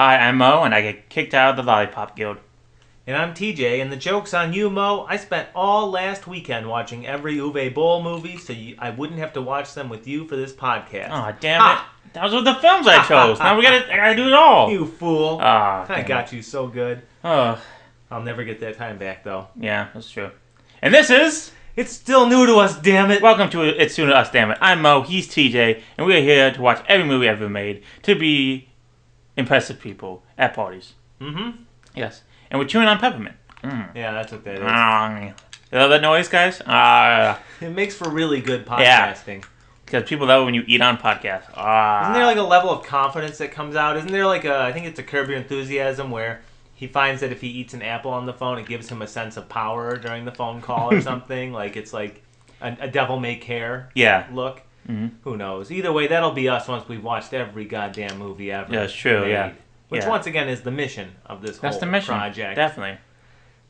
Hi, I'm Mo, and I get kicked out of the Lollipop Guild. And I'm TJ, and the joke's on you, Mo. I spent all last weekend watching every Uwe Boll movie, so you, I wouldn't have to watch them with you for this podcast. Oh, damn Ha! it. Those were the films I chose. now we gotta, I gotta do it all. You fool. Ah, I damn got you so good. Oh, I'll never get that time back, though. yeah, that's true. And this is It's still new to us, damn it. Welcome to It's Soon to Us, damn it. I'm Mo, he's TJ, and we are here to watch every movie ever made to be impressive people at parties. Mm-hmm. Yes. And we're chewing on peppermint. Mm. Yeah, that's what that is. Mm. You love that noise, guys? Ah, It makes for really good podcasting. Yeah. because people love it when you eat on podcasts. Ah. Isn't there like a level of confidence that comes out? Isn't there like a, I think it's a Curb Your Enthusiasm where he finds that if he eats an apple on the phone, it gives him a sense of power during the phone call or something? like it's like a, a devil may care Yeah. look. Mhm. Who knows? Either way, that'll be us once we've watched every goddamn movie ever. Yeah, it's true, made. yeah. Which Yeah. once again is the mission of this That's whole the mission. project. Definitely.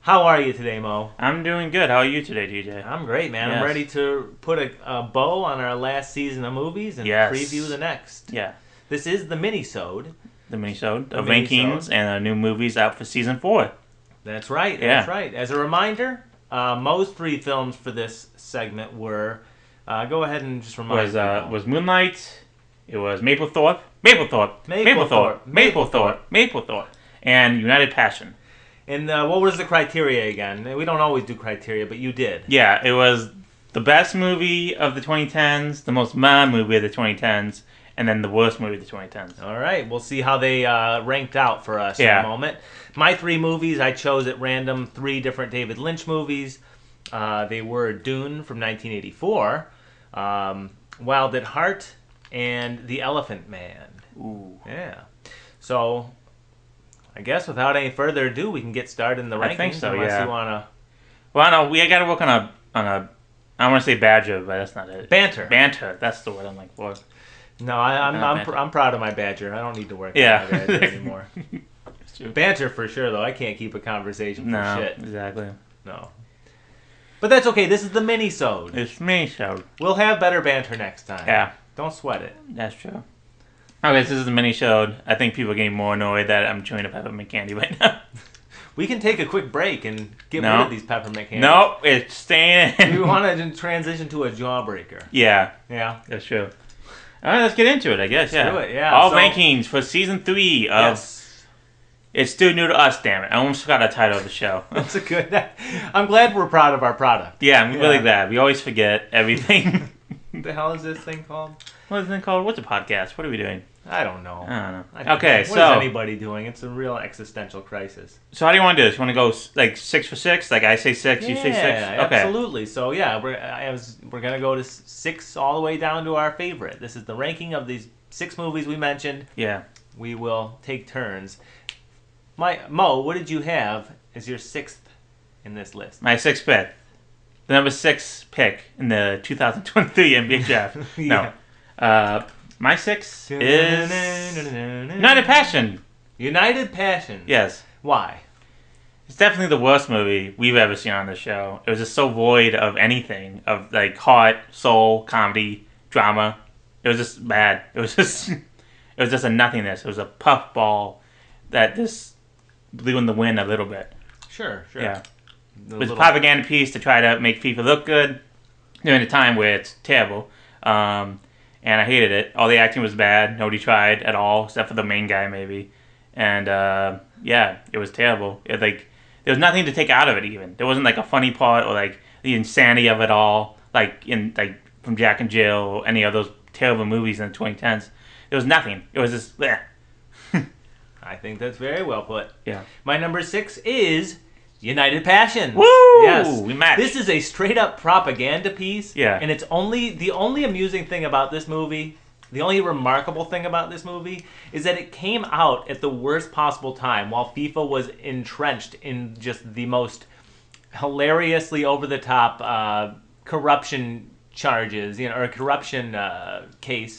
How are you today, Mo? I'm doing good. How are you today, TJ? I'm great, man. I'm ready to put a, a bow on our last season of movies and Yes. preview the next. Yeah. This is the mini-sode. The minisode The of minisode. rankings and uh, new movies out for season four. That's right. Yeah. That's right. As a reminder, uh, Mo's three films for this segment were. Uh, go ahead and just remind was uh, people. was Moonlight. It was Mapplethorpe, Mapplethorpe, Mapplethorpe, Mapplethorpe, Mapplethorpe, Mapplethorpe, and United Passion. And uh, what was the criteria again? We don't always do criteria, but you did. Yeah, it was the best movie of the 2010s, the most mad movie of the 2010s, and then the worst movie of the 2010s. All right, we'll see how they uh, ranked out for us in Yeah. a moment. My three movies, I chose at random three different David Lynch movies. Uh, they were Dune from 1984, um, Wild at Heart, and The Elephant Man. Ooh. Yeah. So, I guess without any further ado, we can get started in the rankings. I think so, Unless yeah. you wanna. Well, no, we got to work on a on a. I want to say badger, but that's not it. banter. Banter. That's the word I'm like for. no, I, I'm Uh, I'm, pr- I'm proud of my badger. I don't need to work Yeah. on my badger anymore. Banter for sure, though. I can't keep a conversation for No, shit. exactly. No. But that's okay. This is the mini-sode. It's so We'll have better banter next time. yeah, Don't sweat it. that's true. Okay, so this is the mini show. I think people are getting more annoyed that I'm chewing a peppermint candy right now. We can take a quick break and get No. rid of these peppermint candies. nope, it's staying in. We want to transition to a jawbreaker. yeah, Yeah. That's true. All right, let's get into it. I guess. yeah. do it, yeah, All so- rankings for season three of yes. "It's Still New to Us." Damn it! I almost forgot the title of the show. That's a good. I'm glad we're proud of our product. yeah, I'm really Yeah. glad. We always forget everything. What the hell is this thing called? what is it called? What's a podcast? What are we doing? I don't know. I don't know. I- okay, what so is anybody doing? It's a real existential crisis. so how do you want to do this? You want to go s- like six for six? Like I say six, you say six. Yeah, Okay. absolutely. So yeah, we're I was, we're gonna go to s- six all the way down to our favorite. This is the ranking of these six movies we mentioned. Yeah. We will take turns. My Mo, what did you have as your sixth in this list? My sixth pick. The number six pick in the 2023 NBA draft. Yeah. No. Uh, my six is United Passion. United Passion. Yes. Why? It's definitely the worst movie we've ever seen on the show. It was just so void of anything of like heart, soul, comedy, drama. It was just bad. It was just it was just a nothingness. It was a puffball that just blew in the wind a little bit. Sure, sure. Yeah, The it was a propaganda piece to try to make FIFA look good during a time where it's terrible. Um, and I hated it. All the acting was bad. Nobody tried at all, except for the main guy maybe. And uh, yeah, it was terrible. It, like there was nothing to take out of it. Even there wasn't like a funny part or like the insanity of it all, like in like from Jack and Jill or any of those terrible movies in the 2010s. There was nothing. It was just bleh. I think that's very well put. yeah. My number six is United Passion. Woo! Yes. We matched. This is a straight up propaganda piece. Yeah. And it's only the only amusing thing about this movie, the only remarkable thing about this movie is that it came out at the worst possible time while FIFA was entrenched in just the most hilariously over the top uh, corruption charges, you know, or a corruption uh, case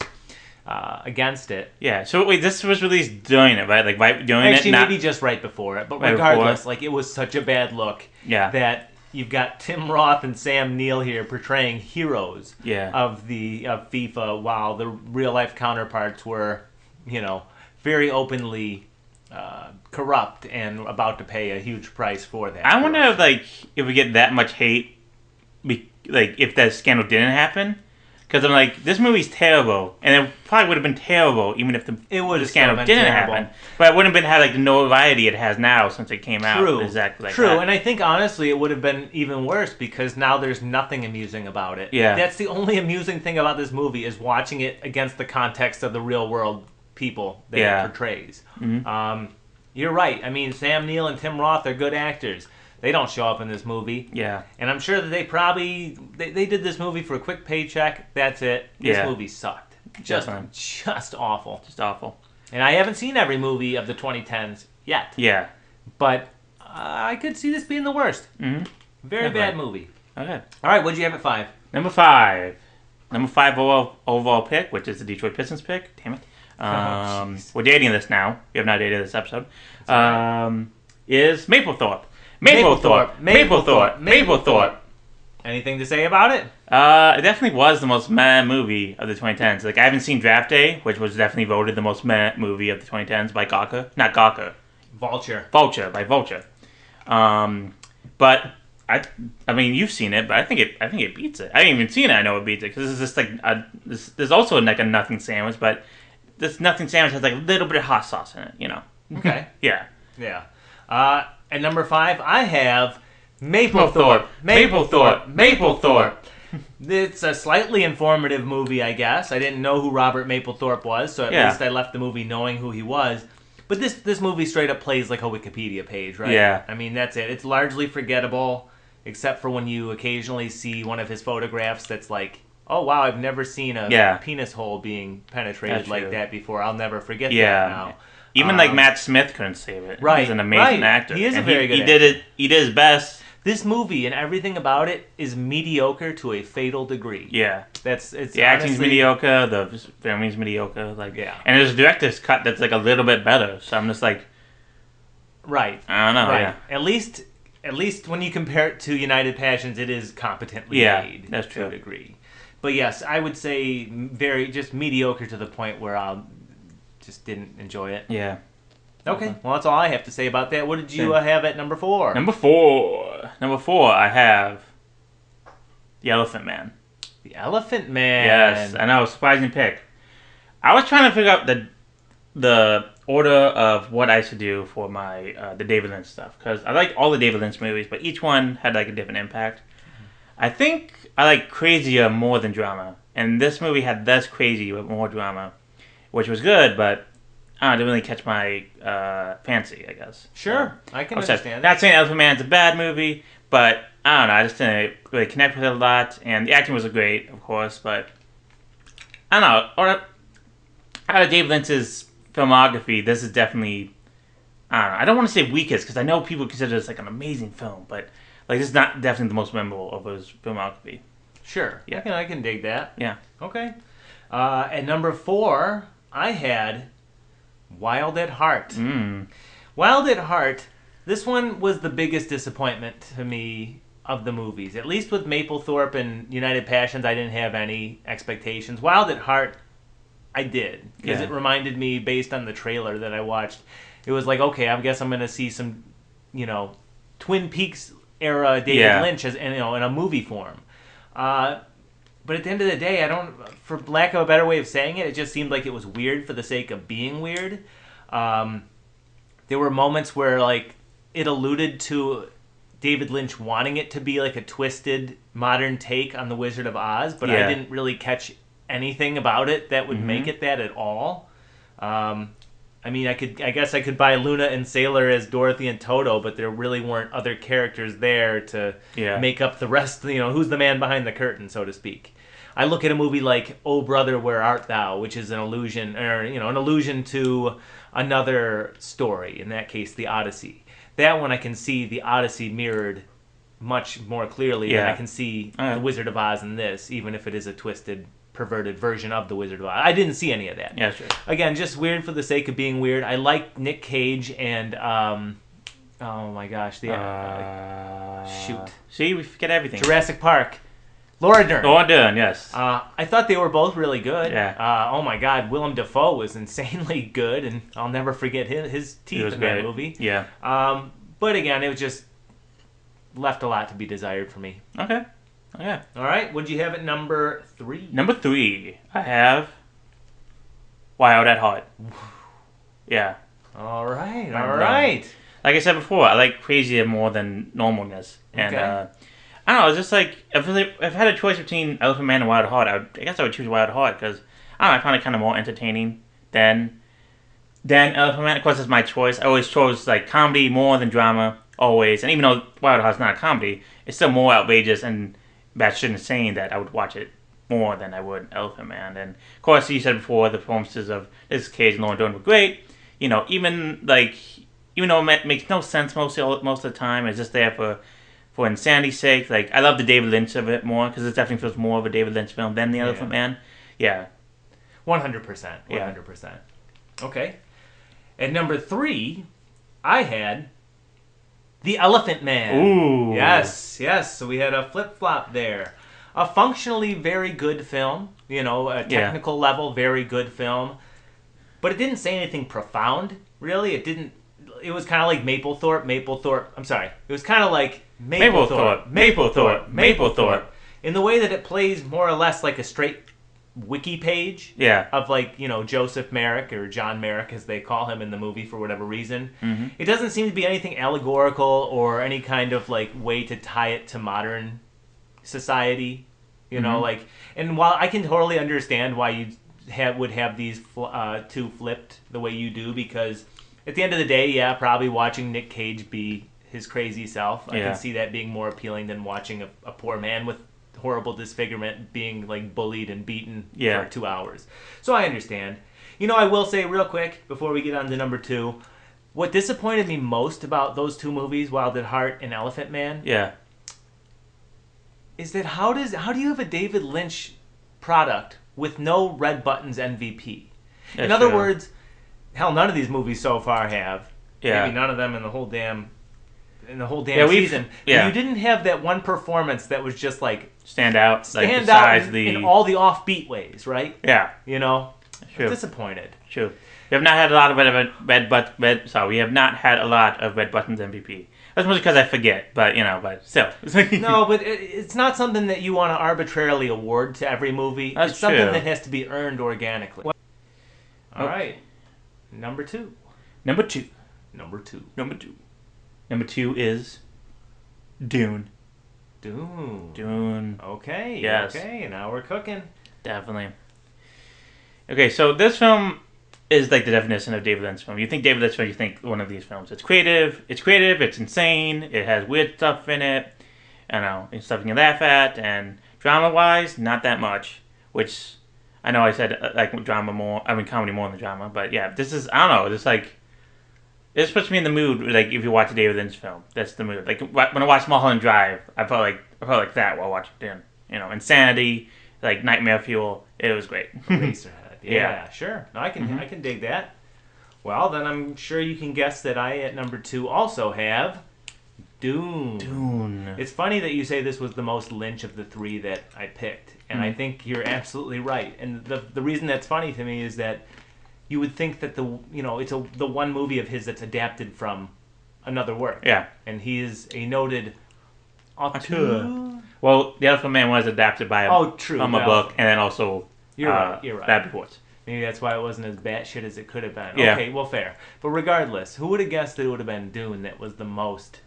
uh, against it. Yeah. So wait, this was released during it, right? Like right during Actually, it. Not, maybe just right before it, but Right regardless, it. like it was such a bad look Yeah. that you've got Tim Roth and Sam Neill here portraying heroes Yeah. of the of FIFA, while the real life counterparts were, you know, very openly corrupt and about to pay a huge price for that. I wonder if like if we get that much hate, be, like if that scandal didn't happen, because I'm like this movie's terrible, and it probably would have been terrible even if the, It would the scandal didn't terrible. happen. But it wouldn't have been had like the notoriety it has now since it came out. True, exactly. Like true, that. and I think honestly it would have been even worse because now there's nothing amusing about it. Yeah. that's the only amusing thing about this movie is watching it against the context of the real world people that Yeah. it portrays. Mhm. Um, you're right. I mean, Sam Neill and Tim Roth are good actors. They don't show up in this movie, yeah, and I'm sure that they probably they, they did this movie for a quick paycheck. That's it. This Yeah. movie sucked. Just Definitely. just awful. just awful. And I haven't seen every movie of the 2010s yet, Yeah. but I could see this being the worst. hmm Very Definitely. bad movie. Okay. All right, what'd you have at five? Number five. Number five overall, overall pick, which is the Detroit Pistons pick. Damn it. Um, jeez. we're dating this now. We have not dated this episode. all right. Um, is Mapplethorpe. Mapplethorpe. Mapplethorpe. Mapplethorpe. Anything to say about it? Uh, it definitely was the most meh movie of the 2010s. Like I haven't seen Draft Day, which was definitely voted the most meh movie of the 2010s by Gawker. Not Gawker. Vulture. Vulture by Vulture. Um, but I, I mean, you've seen it, but I think it, I think it beats it. I haven't even seen it. I know it beats it because it's just like a, this, there's also like a nothing sandwich, but this nothing sandwich has like a little bit of hot sauce in it. You know? Okay. Yeah. yeah. Uh, at number five, I have Mapplethorpe. Mapplethorpe. Mapplethorpe. It's a slightly informative movie, I guess. I didn't know who Robert Mapplethorpe was, so at Yeah. least I left the movie knowing who he was. But this this movie straight up plays like a Wikipedia page, right? Yeah. I mean, that's it. It's largely forgettable, except for when you occasionally see one of his photographs that's like, oh wow, I've never seen a Yeah. penis hole being penetrated That's like true. that before. I'll never forget Yeah. that now. Even like Um, Matt Smith couldn't save it. Right, He's an amazing right. actor. He is a And very good He did it. He did his best. This movie and everything about it is mediocre to a fatal degree. Yeah. That's it's The acting's honestly- mediocre. The filming's mediocre. Like Yeah. And there's a director's cut that's like a little bit better. So I'm just like, Right. I don't know. right. Yeah. At least, at least when you compare it to United Passions, it is competently Yeah, made that's to true. a degree. But yes, I would say very just mediocre to the point where I just didn't enjoy it. Yeah. Okay, Okay. well that's all I have to say about that. What did you uh, have at number four? Number four. Number four, I have the Elephant Man. the Elephant Man. Yes, And I know. Surprising pick. I was trying to figure out the the order of what I should do for my uh, the David Lynch stuff because I like all the David Lynch movies, but each one had like a different impact. I think I like Crazier more than drama, and this movie had less crazy but more drama, which was good, but I don't didn't really catch my uh, fancy. I guess. Sure, I can I'm understand. that. Not saying Elephant Man's a bad movie, but I don't know. I just didn't really connect with it a lot, and the acting was great, of course. But I don't know. Or out of Dave Lynch's filmography, this is definitely. I don't know. I don't want to say weakest because I know people consider this like an amazing film, but like this is not definitely the most memorable of his filmography. Sure. Yeah. I can I can dig that. Yeah. Okay. Uh, at number four, I had Wild at Heart. Mm. Wild at Heart. This one was the biggest disappointment to me of the movies. At least with Mapplethorpe and United Passions, I didn't have any expectations. Wild at Heart, I did because Yeah. it reminded me, based on the trailer that I watched, it was like, okay, I guess I'm gonna see some, you know, Twin Peaks era David Yeah. Lynch as you know in a movie form. Uh, but at the end of the day, I don't, for lack of a better way of saying it, it just seemed like it was weird for the sake of being weird. Um, there were moments where like it alluded to David Lynch wanting it to be like a twisted modern take on the Wizard of Oz, but I didn't really catch anything about it that would Mhm. make it that at all. Um, I mean, I could, I guess, I could buy Lula and Sailor as Dorothy and Toto, but there really weren't other characters there to Yeah. make up the rest. You know, who's the man behind the curtain, so to speak. I look at a movie like "Oh Brother, Where Art Thou," which is an allusion, or you know, an allusion to another story. In that case, the Odyssey. That one I can see the Odyssey mirrored much more clearly than Yeah. I can see Alright. the Wizard of Oz in this, even if it is a twisted, perverted version of the Wizard of Oz. I didn't see any of that. Yeah, sure. Again, just weird for the sake of being weird. I like Nick Cage and um, oh my gosh, the Uh, Shoot. See, we forget everything. Jurassic Park. Laura Dern. Laura Dern, yes. Uh, I thought they were both really good. Yeah. Uh, oh my God, Willem Dafoe was insanely good, and I'll never forget his, his teeth in great. that movie. Yeah. Um, but again, it was just left a lot to be desired for me. Okay. Okay. All right, what'd you have at number three? Number three, I have Wild at Heart. Yeah. All right, all right. Like I said before, I like crazier more than normalness. And Okay. uh, I don't know, it's just like if, if I had a choice between Elephant Man and Wild at Heart, I, would, I guess I would choose Wild at Heart because I don't know, I find it kind of more entertaining than than Elephant Man. Of course, it's my choice. I always chose like comedy more than drama, always. And even though Wild at Heart's not a comedy, it's still more outrageous and batshit insane that I would watch it more than I would Elephant Man. And of course, you said before the performances of this Cage and Lauren Dern were great. You know, even like even though it makes no sense most of, most of the time, it's just there for for insanity's sake. Like I love the David Lynch of it more because it definitely feels more of a David Lynch film than the Yeah. Elephant Man. Yeah, One hundred percent. Yeah. hundred percent. Okay. At number three, I had the Elephant Man. Ooh. Yes, yes. So we had a flip flop there. A functionally very good film. You know, a Yeah. technical level, very good film. But it didn't say anything profound. Really, it didn't. It was kind of like Mapplethorpe. Mapplethorpe. I'm sorry. It was kind of like Mapplethorpe. Mapplethorpe, Mapplethorpe, Mapplethorpe. In the way that it plays more or less like a straight wiki page yeah, of like you know Joseph Merrick or John Merrick as they call him in the movie for whatever reason. Mhm. It doesn't seem to be anything allegorical or any kind of like way to tie it to modern society. You know, Mhm. like and while I can totally understand why you have would have these fl- uh, two flipped the way you do because at the end of the day, yeah, probably watching Nick Cage be his crazy self, I Yeah. can see that being more appealing than watching a, a poor man with horrible disfigurement being like bullied and beaten Yeah. for two hours. So I understand. You know, I will say real quick before we get on to number two, what disappointed me most about those two movies, Wild at Heart and Elephant Man, yeah, is that how does how do you have a David Lynch product with no red buttons MVP? in other true. words, hell, none of these movies so far have. Yeah. Maybe none of them in the whole damn in the whole damn Yeah, season. yeah. You didn't have that one performance that was just like stand out. like stand out besides in, the in all the offbeat ways, right? yeah, You know, true, disappointed. true. We have not had a lot of red, red, but red. Sorry, we have not had a lot of red buttons MVP. That's mostly because I forget, but you know, but still. No, but it, it's not something that you want to arbitrarily award to every movie. That's it's something that has to be earned organically. All Oh. right, number two. Number two. Number two. Number two. Number two is Dune. Dune. Dune. Okay. Yes. Okay. Now we're cooking. Definitely. Okay, so this film is like the definition of David Lynch film. You think David Lynch film, you think one of these films. It's creative, it's creative, it's insane, it has weird stuff in it, I know, it's stuff you can laugh at, and drama wise, not that much. Which I know I said uh, like drama more, I mean comedy more than drama, but yeah, this is I don't know, it's like this puts me in the mood like if you watch a David Lynch film. That's the mood. Like when I watched Mulholland Drive, I felt like I felt like that while watching Dune. You know, Insanity, like Nightmare Fuel. It was great. Yeah, Yeah. sure. No, I can Mhm. I can dig that. Well, then I'm sure you can guess that I at number two also have Dune. Dune. It's funny that you say this was the most Lynch of the three that I picked, and I Mhm. think you're absolutely right. And the the reason that's funny to me is that you would think that the you know it's a the one movie of his that's adapted from another work, Yeah. and he is a noted auteur. Well, The Elephant Man was adapted by a, Oh, true. from a book, and then also You're uh, right. You're right. Bad Reports. Maybe that's why it wasn't as batshit as it could have been. Yeah. Okay, well, fair. But regardless, who would have guessed that it would have been Dune that was the most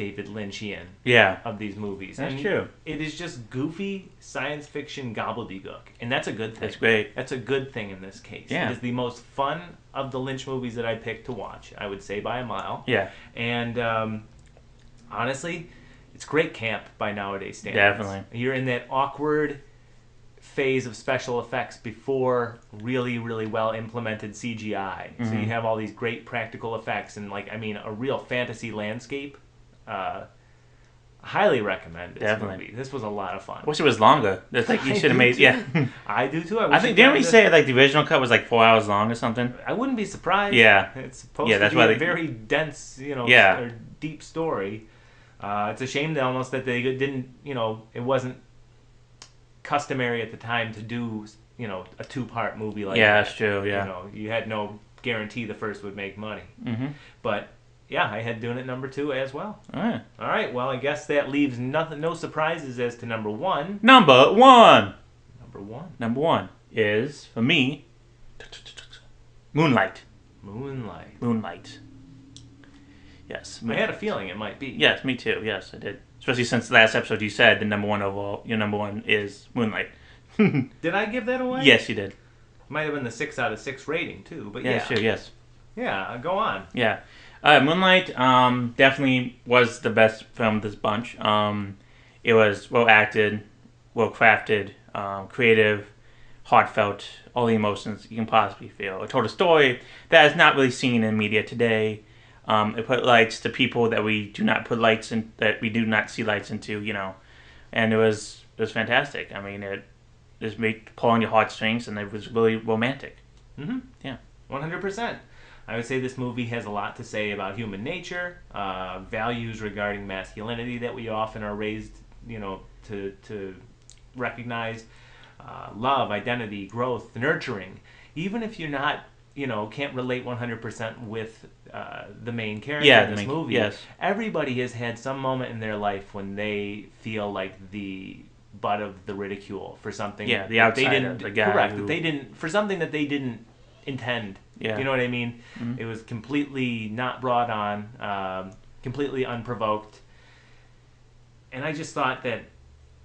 David Lynchian Yeah. of these movies? That's And true. It is just goofy science fiction gobbledygook, and that's a good thing. That's great. That's a good thing in this case. Yeah. It is the most fun of the Lynch movies that I picked to watch. I would say by a mile. Yeah. And um, honestly, it's great camp by nowadays standards. Definitely. You're in that awkward phase of special effects before really, really well implemented CGI. So Mhm. you have all these great practical effects and like I mean a real fantasy landscape. Uh, highly recommend this Definitely. movie. This was a lot of fun. Wish it was longer. That's like you should have made. too. Yeah. I do too. I, I think didn't we say like the original cut was like four hours long or something? I wouldn't be surprised. Yeah. it's supposed Yeah, to that's be why a they- very dense, you know, Yeah. or deep story. Uh, it's a shame that almost that they didn't, you know, it wasn't customary at the time to do you know a two part movie like yeah, that. that's true. Yeah. You know, you had no guarantee the first would make money. Mm-hmm. But yeah, I had doing it number two as well. All right. All right, well, I guess that leaves nothing, no surprises as to number one. Number one. Number one, Number one is for me. Moonlight. Moonlight. Moonlight. Yes. I had a feeling it might be. Yes, me too. Yes, I did. Especially since the last episode you said the number one overall, your number one is Moonlight. Did I give that away? yes, you did. Might have been the six out of six rating too, but Yeah, yeah, sure. Yes. yeah. Go on. Yeah. Uh, Moonlight um, definitely was the best film of this bunch. Um, it was well acted, well crafted, um, creative, heartfelt, all the emotions you can possibly feel. It told a story that is not really seen in media today. Um, it put lights to people that we do not put lights in, that we do not see lights into, you know. And it was it was fantastic. I mean, it just made pulling your heartstrings, and it was really romantic. Mm-hmm. Yeah. One hundred percent. I would say this movie has a lot to say about human nature, uh, values regarding masculinity that we often are raised, you know, to to recognize, uh, love, identity, growth, nurturing. Even if you're not, you know, can't relate one hundred percent with uh, the main character Yeah, in this main- movie, yes. everybody has had some moment in their life when they feel like the butt of the ridicule for something. Yeah, the that they outsider, didn't the guy correct who- that they didn't for something that they didn't intend. Yeah. You know what I mean? Mhm. It was completely not brought on, um, completely unprovoked. And I just thought that,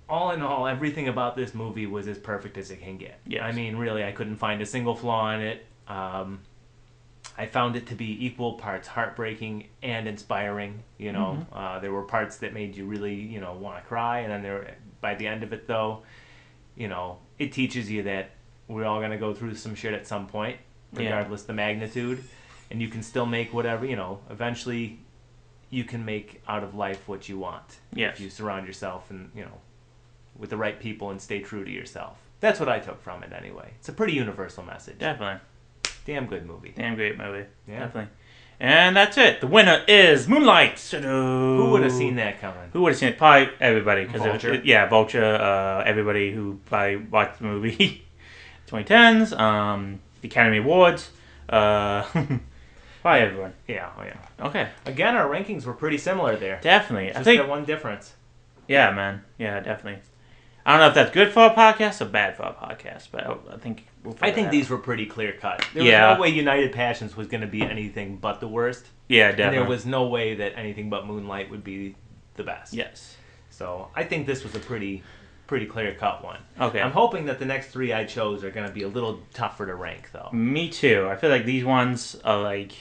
all in all, everything about this movie was as perfect as it can get. Yes. I mean, really, I couldn't find a single flaw in it. Um, I found it to be equal parts heartbreaking and inspiring. You know, uh, there were parts that made you really, you know, want to cry, and then there, by the end of it, though, you know, it teaches you that we're all gonna go through some shit at some point, Yeah. regardless the magnitude, and you can still make whatever you know. Eventually, you can make out of life what you want Yes. if you surround yourself and you know with the right people and stay true to yourself. That's what I took from it anyway. It's a pretty universal message. Definitely. Damn good movie. Damn great movie. Yeah. Definitely. And that's it. The winner is Moonlight. Who would have seen that coming? Who would have seen it? Probably everybody. 'cause it- Vulture. it- yeah, Vulture. Uh, everybody who probably watched the movie. 2010s. Um, the Academy Awards. Uh, probably everyone. Yeah, oh yeah. Okay. Again, our rankings were pretty similar there. Definitely. I think. that one difference. Yeah, man. Yeah, definitely. I don't know if that's good for a podcast or bad for a podcast, but I, I think we'll I think these out. were pretty clear cut. There Yeah. was no way United Passions was going to be anything but the worst, Yeah, definitely. and there was no way that anything but Moonlight would be the best. Yes. So I think this was a pretty, pretty clear cut one. Okay. I'm hoping that the next three I chose are going to be a little tougher to rank, though. Me too. I feel like these ones are like,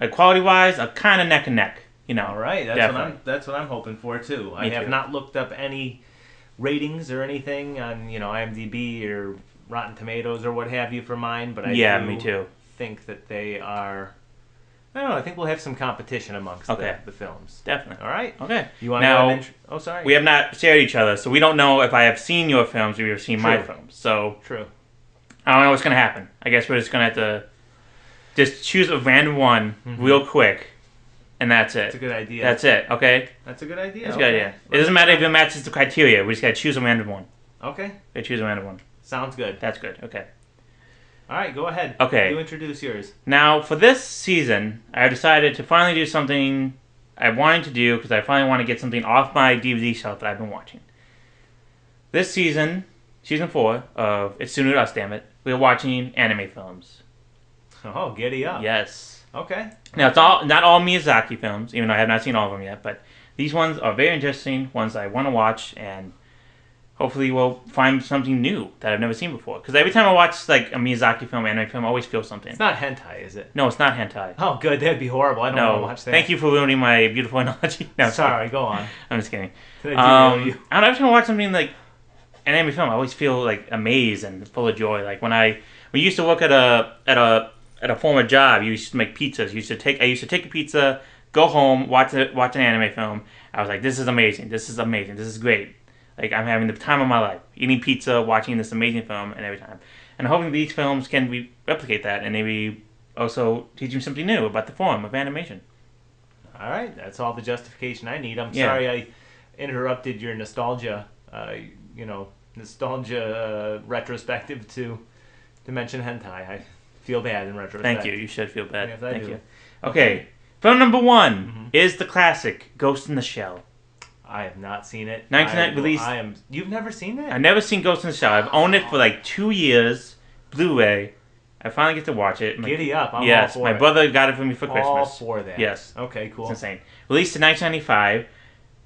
uh, quality wise, are kind of neck and neck. You know. All right, that's what I'm. That's what I'm hoping for too. I have too. not looked up any ratings or anything on you know IMDb or Rotten Tomatoes or what have you for mine, but I yeah, me too. think that they are. I don't know. I think we'll have some competition amongst Okay. the, the films. Definitely. All right. Okay. You want to Now- go ahead and int- Oh, sorry. We have not shared each other, so we don't know if I have seen your films or you've seen my films. So True. I don't know what's gonna happen. I guess we're just gonna have to just choose a random one Mhm. real quick, and that's it. That's a good idea. That's it. Okay. That's a good idea. That's a good okay. idea. It doesn't matter if it matches the criteria. We just gotta choose a random one. Okay. We choose a random one. Sounds good. That's good. Okay. All right. Go ahead. Okay. You introduce yours. Now, for this season, I decided to finally do something I wanted to do because I finally want to get something off my DVD shelf that I've been watching. This season, season four of It's Soon Us, damn it, we're watching anime films. Oh, giddy up. Yes. Okay. Now, it's all not all Miyazaki films, even though I have not seen all of them yet, but these ones are very interesting, ones I want to watch, and hopefully we'll find something new that I've never seen before. Because every time I watch like a Miyazaki film, anime film, I always feel something. It's not hentai, is it? No, it's not hentai. Oh, good. That'd be horrible. I don't want to watch that. thank you for ruining my beautiful analogy. No, Sorry. Go on. I'm just kidding. Um, I derail you? I don't know, every time I watch something like an anime film, I always feel like amazed and full of joy. Like when I we used to work at a at a at a former job, you used to make pizzas. You used to take I used to take a pizza, go home, watch it, watch an anime film. I was like, this is amazing. This is amazing. This is great. Like I'm having the time of my life, eating pizza, watching this amazing film, and every time. And hoping these films can re- replicate that and maybe also teach me something new about the form of animation. All right, that's all the justification I need. I'm Yeah. sorry I interrupted your nostalgia, uh, you know, nostalgia uh, retrospective to to mention hentai. I feel bad in retrospect. Thank you. You should feel bad. Yes, Thank do. you. Okay. Film number one Mhm. is the classic Ghost in the Shell. I have not seen it. 99 I, release- I am. You've never seen it? I've never seen Ghost in the Shell. I've owned it for like two years, Blu-ray. I finally get to watch it. My- Giddy up! I'm yes, all for my it. brother got it for me for all Christmas. for that. Yes. Okay. Cool. It's insane. Released in 1995.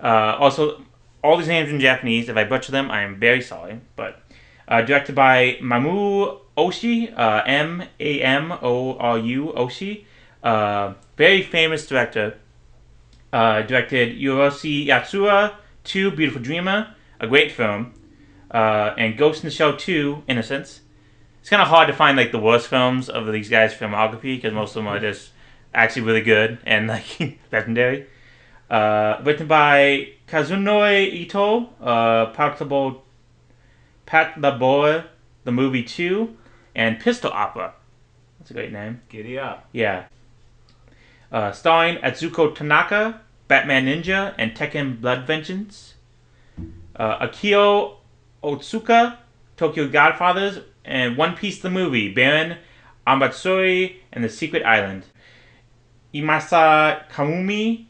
Uh, also, all these names in Japanese. If I butcher them, I am very sorry. But uh, directed by Mamoru Oshii, uh, M A M O R U Oshii, uh, very famous director. Uh, directed Urusei Yatsura, Two Beautiful Dreamer, a great film, uh, and Ghost in the Shell 2, Innocence. It's kind of hard to find like the worst films of these guys' filmography because most of them are just actually really good and like legendary. Uh, written by Kazunori Ito, uh, Portable Patlabor, the movie 2, and Pistol Opera. That's a great name. Giddy up! Yeah. Uh, starring Atsuko Tanaka, Batman Ninja, and Tekken Blood Vengeance. Uh, Akio Otsuka, Tokyo Godfathers, and One Piece the movie, Baron Omatsuri and the Secret Island. Imasa Kamumi,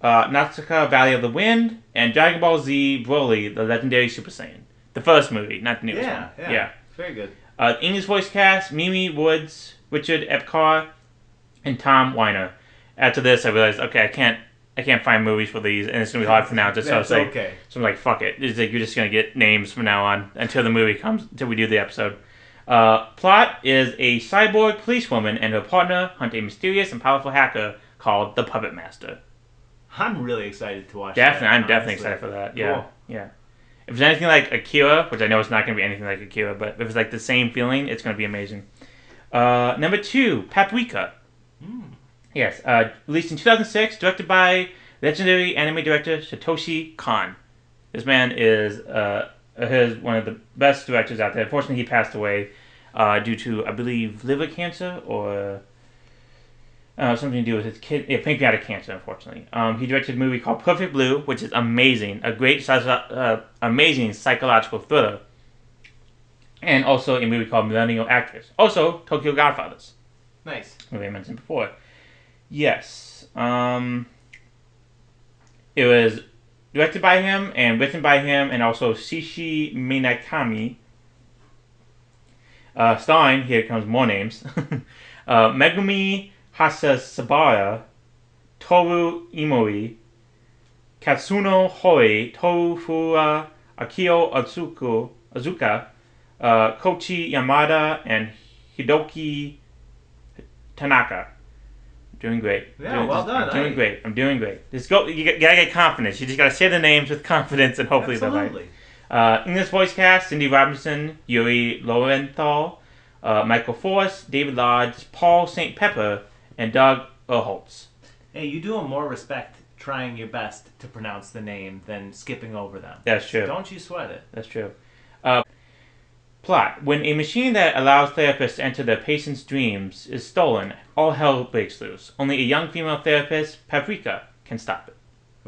uh, Natsuka Valley of the Wind, and Dragon Ball Z Broly, the legendary Super Saiyan. The first movie, not the newest Yeah, one. yeah. yeah. Very good. Uh, English voice cast: Mimi Woods, Richard Epcar, and Tom Wyner. After this, I realized, okay, I can't, I can't find movies for these, and it's gonna be hard from now. Just so I was like, okay. so I'm like, fuck it. It's like you're just gonna get names from now on until the movie comes, until we do the episode. Uh, plot is a cyborg policewoman and her partner hunt a mysterious and powerful hacker called the Puppet Master. I'm really excited to watch. Definitely, that, I'm definitely excited for that. Yeah, Cool. yeah. If it's anything like Akira, which I know it's not going to be anything like Akira, but if it's like the same feeling, it's going to be amazing. Uh, number two, Paprika. Mm. Yes, uh, released in 2006, directed by legendary anime director Satoshi Kon. This man is uh, his one of the best directors out there. Unfortunately, he passed away uh, due to, I believe, liver cancer or uh, something to do with his kid, yeah, pancreatic cancer. Unfortunately, um, he directed a movie called Perfect Blue, which is amazing, a great, uh, amazing psychological thriller, and also a movie called Millennial Actress. Also, Tokyo Godfathers Nice. movie I mentioned before. Yes. Um, it was directed by him and written by him, and also Shishi Minakami. Uh, starring, here comes more names. uh, Megumi Hasasabara, Toru Imori, Katsuno Hori, Toru Fura, Akio Azuko, Azuka, uh, Kochi Yamada, and Hidoki Tanaka. Doing great. Yeah, doing, well done. I'm doing I- great. I'm doing great. Just go. You gotta get confidence. You just gotta say the names with confidence, and hopefully they're right. Absolutely. Uh, English voice cast: Cindy Robinson, Yuri Lowenthal, uh, Michael Force, David Lodge, Paul St. Peter, and Doug Erholtz. Hey, you do them more respect trying your best to pronounce the name than skipping over them. That's true. Don't you sweat it. That's true. Uh, plot: When a machine that allows therapists to enter their patients' dreams is stolen, all hell breaks loose. Only a young female therapist, Paprika, can stop it.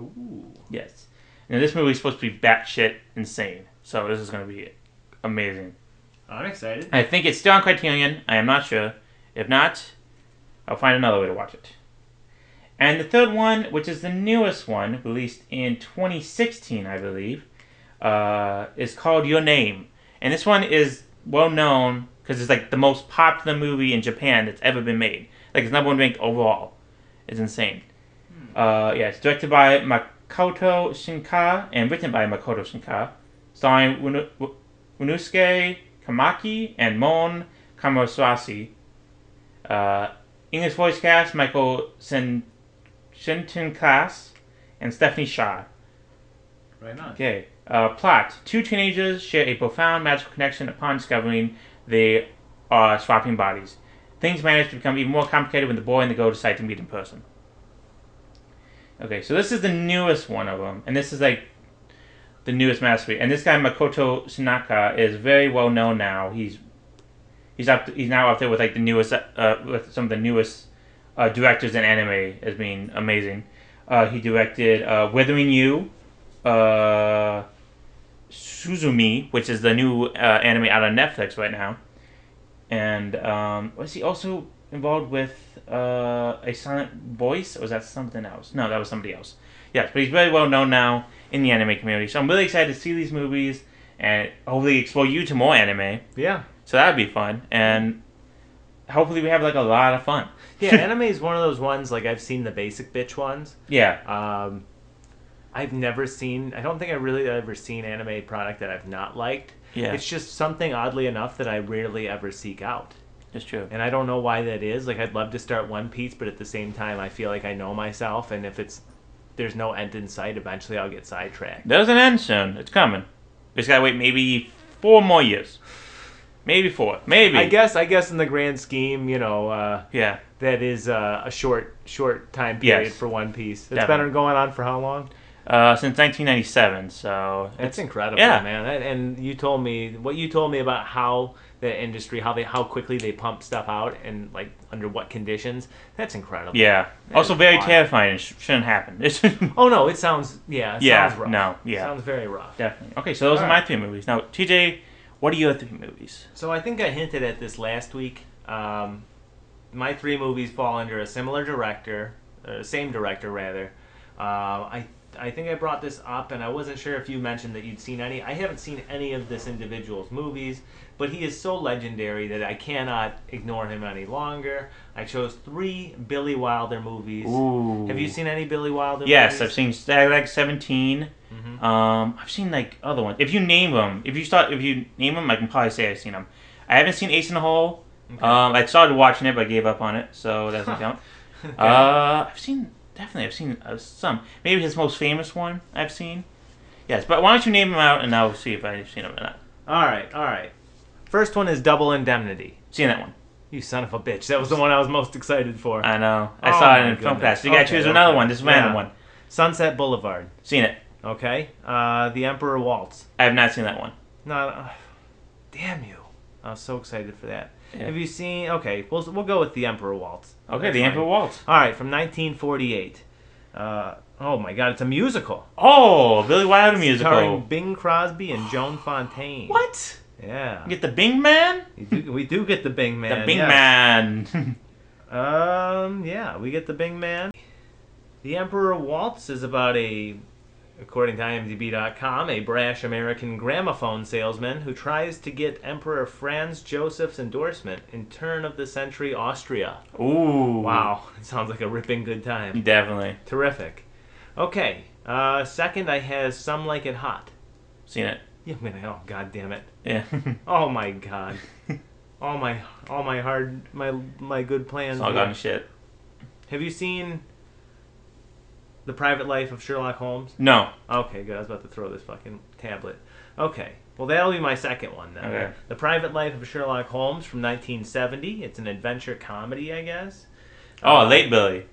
Ooh. Yes. Now this movie is supposed to be batshit insane, so this is going to be amazing. I'm excited. I think it's still on Criterion. I am not sure. If not, I'll find another way to watch it. And the third one, which is the newest one, released in 2016, I believe, uh, is called Your Name. And this one is well known because it's like the most popular movie in Japan that's ever been made. Like it's number one ranked overall. It's insane. Uh, yeah, it's directed by Makoto Shinkai and written by Makoto Shinkai, starring Unu- Wu- Unusuke Kamaki and Mon Kamaswasi. Uh, English voice cast Michael Sen- Shenton Class and Stephanie Shaw. Right on. Okay. Uh, plot: Two teenagers share a profound magical connection upon discovering they are swapping bodies. Things manage to become even more complicated when the boy and the girl decide to meet in person. Okay, so this is the newest one of them, and this is like the newest masterpiece. And this guy Makoto Shinkai is very well known now. He's he's up. he's now up there with like the newest, uh, with some of the newest uh, directors in anime as being amazing. Uh, he directed uh, Withering You, uh, Suzume, which is the new uh, anime out on Netflix right now. And um, was he also involved with uh, a silent voice, or was that something else? No, that was somebody else. Yes, but he's very well known now in the anime community. So I'm really excited to see these movies and hopefully expose you to more anime. Yeah. So that'd be fun, and hopefully we have like a lot of fun. Yeah, anime is one of those ones like I've seen the basic bitch ones. Yeah, Um, I've never seen. I don't think I really ever seen anime product that I've not liked. yeah, It's just something oddly enough that I rarely ever seek out, that's true. and I don't know why that is. Like I'd love to start One Piece, but at the same time, I feel like I know myself, and if it's there's no end in sight, eventually I'll get sidetracked. There's an end soon. It's coming. Just gotta wait maybe four more years, maybe four, maybe. I guess. I guess in the grand scheme, you know, uh, Yeah, that is uh, a short short time period Yes. for One Piece. It's Definitely. been going on for how long? Uh, since 1997. So That's it's incredible, yeah. man. And- And you told me what you told me about how the industry, how they, how quickly they pump stuff out, and like under what conditions. That's incredible. yeah. That Also very wild. terrifying. It sh- shouldn't happen. Oh no, it sounds yeah. It Yeah, Sounds rough. no, yeah. Sounds very rough. definitely okay. So those All are right. my three movies. Now, TJ, what are your three movies? So I think I hinted at this last week. Um, my three movies fall under a similar director, uh, same director rather. Uh, I I think I brought this up, and I wasn't sure if you mentioned that you'd seen any. I haven't seen any of this individual's movies, but he is so legendary that I cannot ignore him any longer. I chose three Billy Wilder movies. Ooh. Have you seen any Billy Wilder? Movies? Yes, movies? I've seen Stalag 17. Mhm. Um, I've seen like other ones. If you name them, if you start, if you name them, I can probably say I've seen them. I haven't seen Ace in the Hole. Okay. Um, I started watching it, but I gave up on it, so that doesn't count. Okay. Uh, I've seen definitely. I've seen uh, some. Maybe his most famous one. I've seen. Yes, but why don't you name them out, and I'll see if I've seen them or not. all right, all right. First one is Double Indemnity. Seen that one. You son of a bitch. That was the one I was most excited for. I know. I Oh saw it in film class. You gotta Okay, choose another okay. one. This is random Yeah. one. Sunset Boulevard. Seen it. Okay. Uh, the Emperor Waltz. I have not seen that one. Not. Uh, damn you. I was so excited for that. Yeah. Have you seen? Okay, we'll we'll go with the Emperor Waltz. Okay, That's The fine. Emperor Waltz. All right, from 1948. Uh, oh my God, it's a musical. Oh, Billy Wilder musical. Starring Bing Crosby and Joan Fontaine. What? Yeah. You get the Bing Man? We do, we do get the Bing Man. the Bing yes. Man. Um, yeah, we get the Bing Man. The Emperor Waltz is about a, according to IMDb.com, a brash American gramophone salesman who tries to get Emperor Franz Joseph's endorsement in turn of the century Austria. Ooh. Wow, it sounds like a ripping good time. Definitely. Terrific. Okay, uh, second I have Some Like It Hot. Seen it. Yeah, I'm gonna, oh, god damn it. Yeah. Oh my god. all my, all my hard, my, my good plans. it's all gone to shit. Have you seen The Private Life of Sherlock Holmes? No. Okay, good. I was about to throw this fucking tablet. Okay. Well, that'll be my second one then. Okay. The Private Life of Sherlock Holmes from 1970. It's an adventure comedy, I guess. Oh, Uh, Late Billy.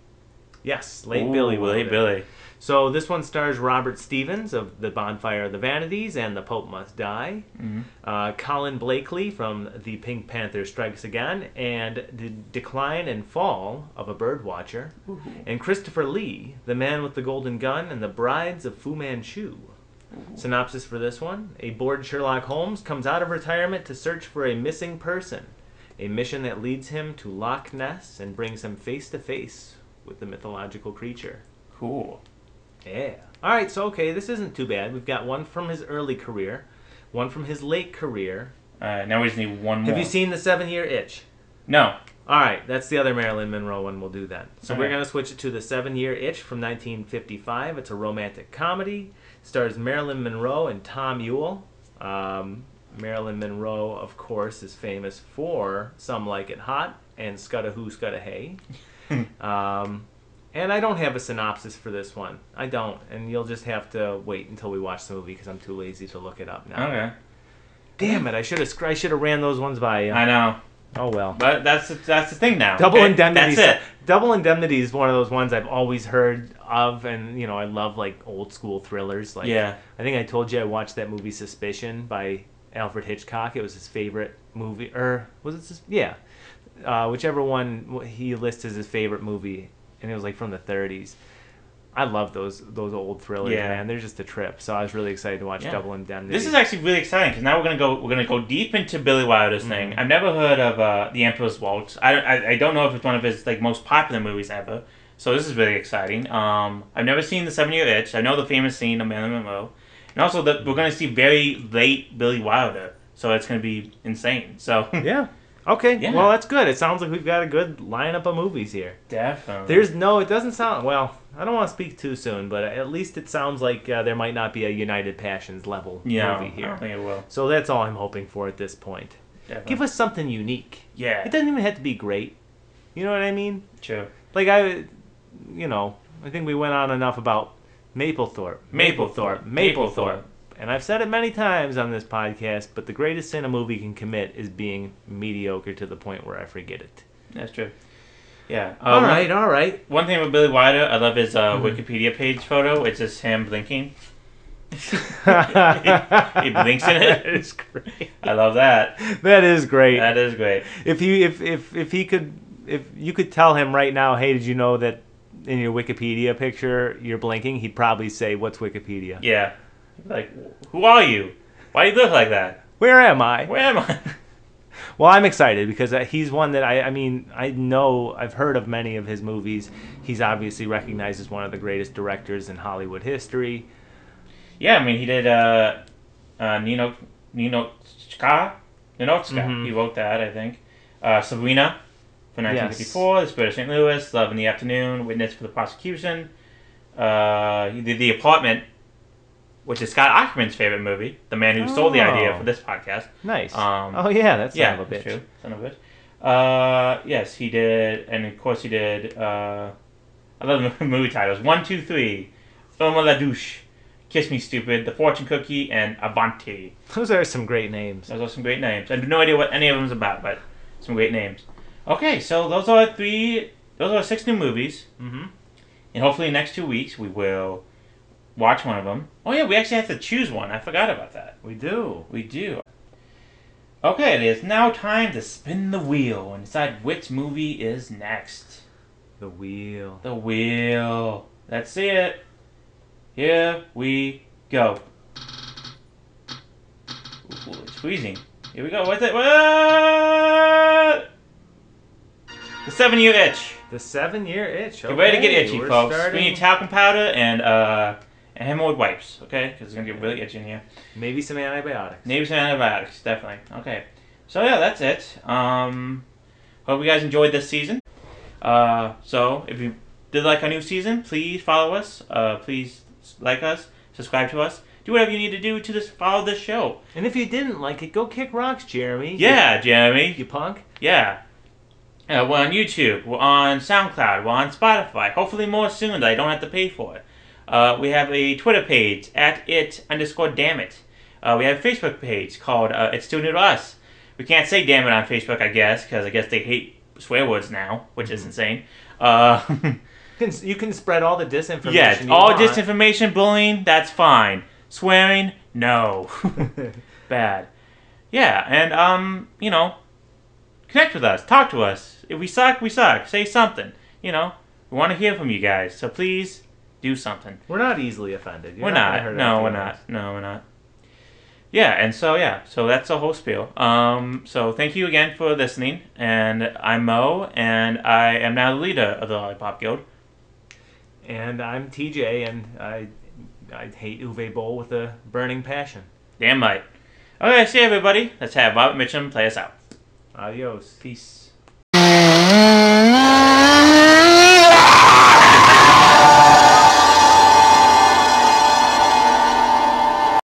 Yes, Late Ooh, Billy. Late. Billy. So this one stars Robert Stevens of The Bonfire of the Vanities and The Pope Must Die. Mhm. Uh, Colin Blakely from The Pink Panther Strikes Again and The Decline and Fall of a Birdwatcher. And Christopher Lee, The Man with the Golden Gun and The Brides of Fu Manchu. Synopsis for this one A bored Sherlock Holmes comes out of retirement to search for a missing person, a mission that leads him to Loch Ness and brings him face to face with the mythological creature. Cool. Yeah. All right, so okay, this isn't too bad. We've got one from his early career, one from his late career. Alright, now we just need one more. Have you seen The Seven Year Itch? No. All right, that's the other Marilyn Monroe one. We'll do that. So we're going to switch it to The Seven Year Itch from 1955. It's a romantic comedy. Stars Marilyn Monroe and Tom Ewell. Um, Marilyn Monroe, of course, is famous for Some Like It Hot and Scudda Who Scudda Hey. um, and I don't have a synopsis for this one. I don't. And you'll just have to wait until we watch the movie because I'm too lazy to look it up now. Okay. Damn it! I should have I should have ran those ones by you. I know. Oh well. But that's that's the thing now. Double okay? Indemnity. That's it. Double Indemnity is one of those ones I've always heard of, and you know I love like old school thrillers. Like Yeah. I think I told you I watched that movie Suspicion by Alfred Hitchcock. It was his favorite movie, or was it? Sus- yeah, uh, whichever one he lists as his favorite movie, and it was like from the 30s. I love those those old thrillers, Yeah. man. They're just a trip. So I was really excited to watch Yeah. Double Indemnity. This is actually really exciting because now we're gonna go. We're gonna go deep into Billy Wilder's thing. Mhm. I've never heard of uh, The Emperor's Waltz. I, I I don't know if it's one of his like most popular movies ever. So this is really exciting. Um, I've never seen The Seven Year Itch. I know the famous scene of Marilyn Monroe, and also that we're gonna see very late Billy Wilder. So it's gonna be insane. So yeah. Okay. Yeah. Well, that's good. It sounds like we've got a good lineup of movies here. definitely. There's no. It doesn't sound well. I don't want to speak too soon, but at least it sounds like uh, there might not be a United Passions level yeah, movie I here. don't think it will. So that's all I'm hoping for at this point. Definitely. Give us something unique. yeah. It doesn't even have to be great. You know what I mean? True. Like I, you know, I think we went on enough about Mapplethorpe, Mapplethorpe, Mapplethorpe. And I've said it many times on this podcast. But the greatest sin a movie can commit is being mediocre to the point where I forget it. That's true. Yeah. all Um, right, all right. One thing with Billy Wilder, I love his uh, Mhm. Wikipedia page photo. It's just him blinking. he blinks in it. That is great. I love that. That is great. That is great. if he if if if he could if you could tell him right now, hey, did you know that in your Wikipedia picture you're blinking? He'd probably say, "What's Wikipedia? Yeah. Like, who are you? Why do you look like that? Where am I?" Where am I? Well, I'm excited because uh, he's one that I I mean I know I've heard of many of his movies. He's obviously recognized as one of the greatest directors in Hollywood history. Yeah, I mean, he did uh, uh, Nino Ninotchka. Ninotchka. Mhm. He wrote that, I think. Uh, Sabrina for 1954. The Spirit of St. Louis. Love in the Afternoon. Witness for the Prosecution. Uh, he did The Apartment, which is Scott Aukerman's favorite movie. The man who stole the idea Oh. for this podcast. Nice. Um, oh yeah, that's yeah, son of a bitch. that's true. Son of a bitch. Uh, yes, he did, and of course he did. Uh, I love the movie titles: One, Two, Three, Irma La Douche, Kiss Me Stupid, The Fortune Cookie, and Avanti. Those are some great names. Those are some great names. I have no idea what any of them's about, but some great names. Okay, so those are three. Those are six new movies, Mm-hmm. and hopefully next two weeks we will watch one of them. Oh yeah, we actually have to choose one. I forgot about that. We do. We do. Okay, it is now time to spin the wheel and decide which movie is next. The wheel. The wheel. Let's see it. Here we go. Ooh, it's freezing. Here we go. What's it? What? The seven year itch. The seven year itch. Get ready to get itchy, we're folks. starting- We need talcum powder and uh, and hemorrhoid wipes, okay? Because it's gonna get really itchy in here. Maybe some antibiotics. Maybe some antibiotics, definitely. Okay. So yeah, that's it. Um, hope you guys enjoyed this season. Uh, so if you did like our new season, please follow us. Uh, please like us, subscribe to us, do whatever you need to do to this follow this show. And if you didn't like it, go kick rocks, Jeremy. Yeah, Jeremy. You punk. Yeah. Uh, we're on YouTube. We're on SoundCloud. We're on Spotify. Hopefully more soon that I don't have to pay for it. Uh, we have a Twitter page at it underscore damn it. Uh, we have a Facebook page called uh, It's Too New to Us. We can't say damn it on Facebook, I guess, because I guess they hate swear words now, which is insane. Uh, You can, you can spread all the disinformation. yes, you all want. disinformation, bullying, that's fine. Swearing, no. Bad. Yeah, and, um, you know, connect with us, talk to us. If we suck, we suck. Say something. You know, we want to hear from you guys, so please do something. We're not easily offended. You're we're gonna not. No, we're not. No, we're not. Yeah, and so yeah, so that's the whole spiel. Um, so thank you again for listening, and I'm Mo, and I am now the leader of the Lollipop Guild. And I'm TJ, and I I hate Uwe Boll with a burning passion. Damn right. Okay, see you, everybody. Let's have Robert Mitchum play us out. Adios. Peace.